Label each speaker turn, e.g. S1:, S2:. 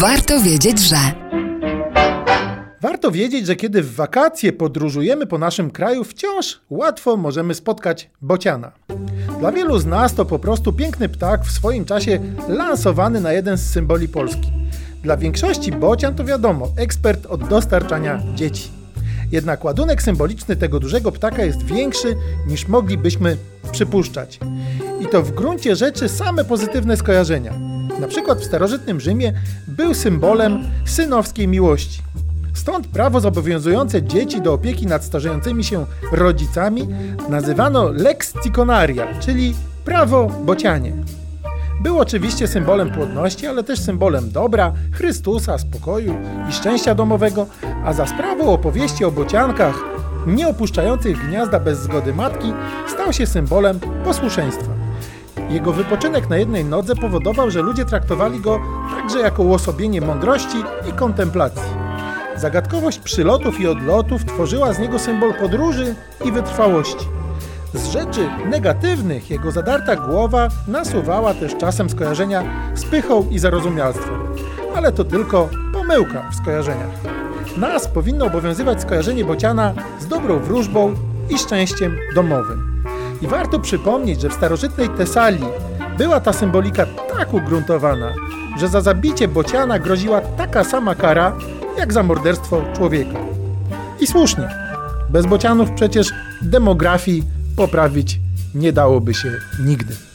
S1: Warto wiedzieć, że.
S2: Warto wiedzieć, że kiedy w wakacje podróżujemy po naszym kraju, wciąż łatwo możemy spotkać bociana. Dla wielu z nas to po prostu piękny ptak w swoim czasie lansowany na jeden z symboli Polski. Dla większości bocian to wiadomo, ekspert od dostarczania dzieci. Jednak ładunek symboliczny tego dużego ptaka jest większy niż moglibyśmy przypuszczać. I to w gruncie rzeczy same pozytywne skojarzenia. Na przykład w starożytnym Rzymie był symbolem synowskiej miłości. Stąd prawo zobowiązujące dzieci do opieki nad starzejącymi się rodzicami nazywano lex ciconaria, czyli prawo bocianie. Był oczywiście symbolem płodności, ale też symbolem dobra, Chrystusa, spokoju i szczęścia domowego, a za sprawą opowieści o bociankach nie opuszczających gniazda bez zgody matki stał się symbolem posłuszeństwa. Jego wypoczynek na jednej nodze powodował, że ludzie traktowali go także jako uosobienie mądrości i kontemplacji. Zagadkowość przylotów i odlotów tworzyła z niego symbol podróży i wytrwałości. Z rzeczy negatywnych jego zadarta głowa nasuwała też czasem skojarzenia z pychą i zarozumialstwem. Ale to tylko pomyłka w skojarzeniach. Nas powinno obowiązywać skojarzenie bociana z dobrą wróżbą i szczęściem domowym. I warto przypomnieć, że w starożytnej Tesalii była ta symbolika tak ugruntowana, że za zabicie bociana groziła taka sama kara, jak za morderstwo człowieka. I słusznie. Bez bocianów przecież demografii poprawić nie dałoby się nigdy.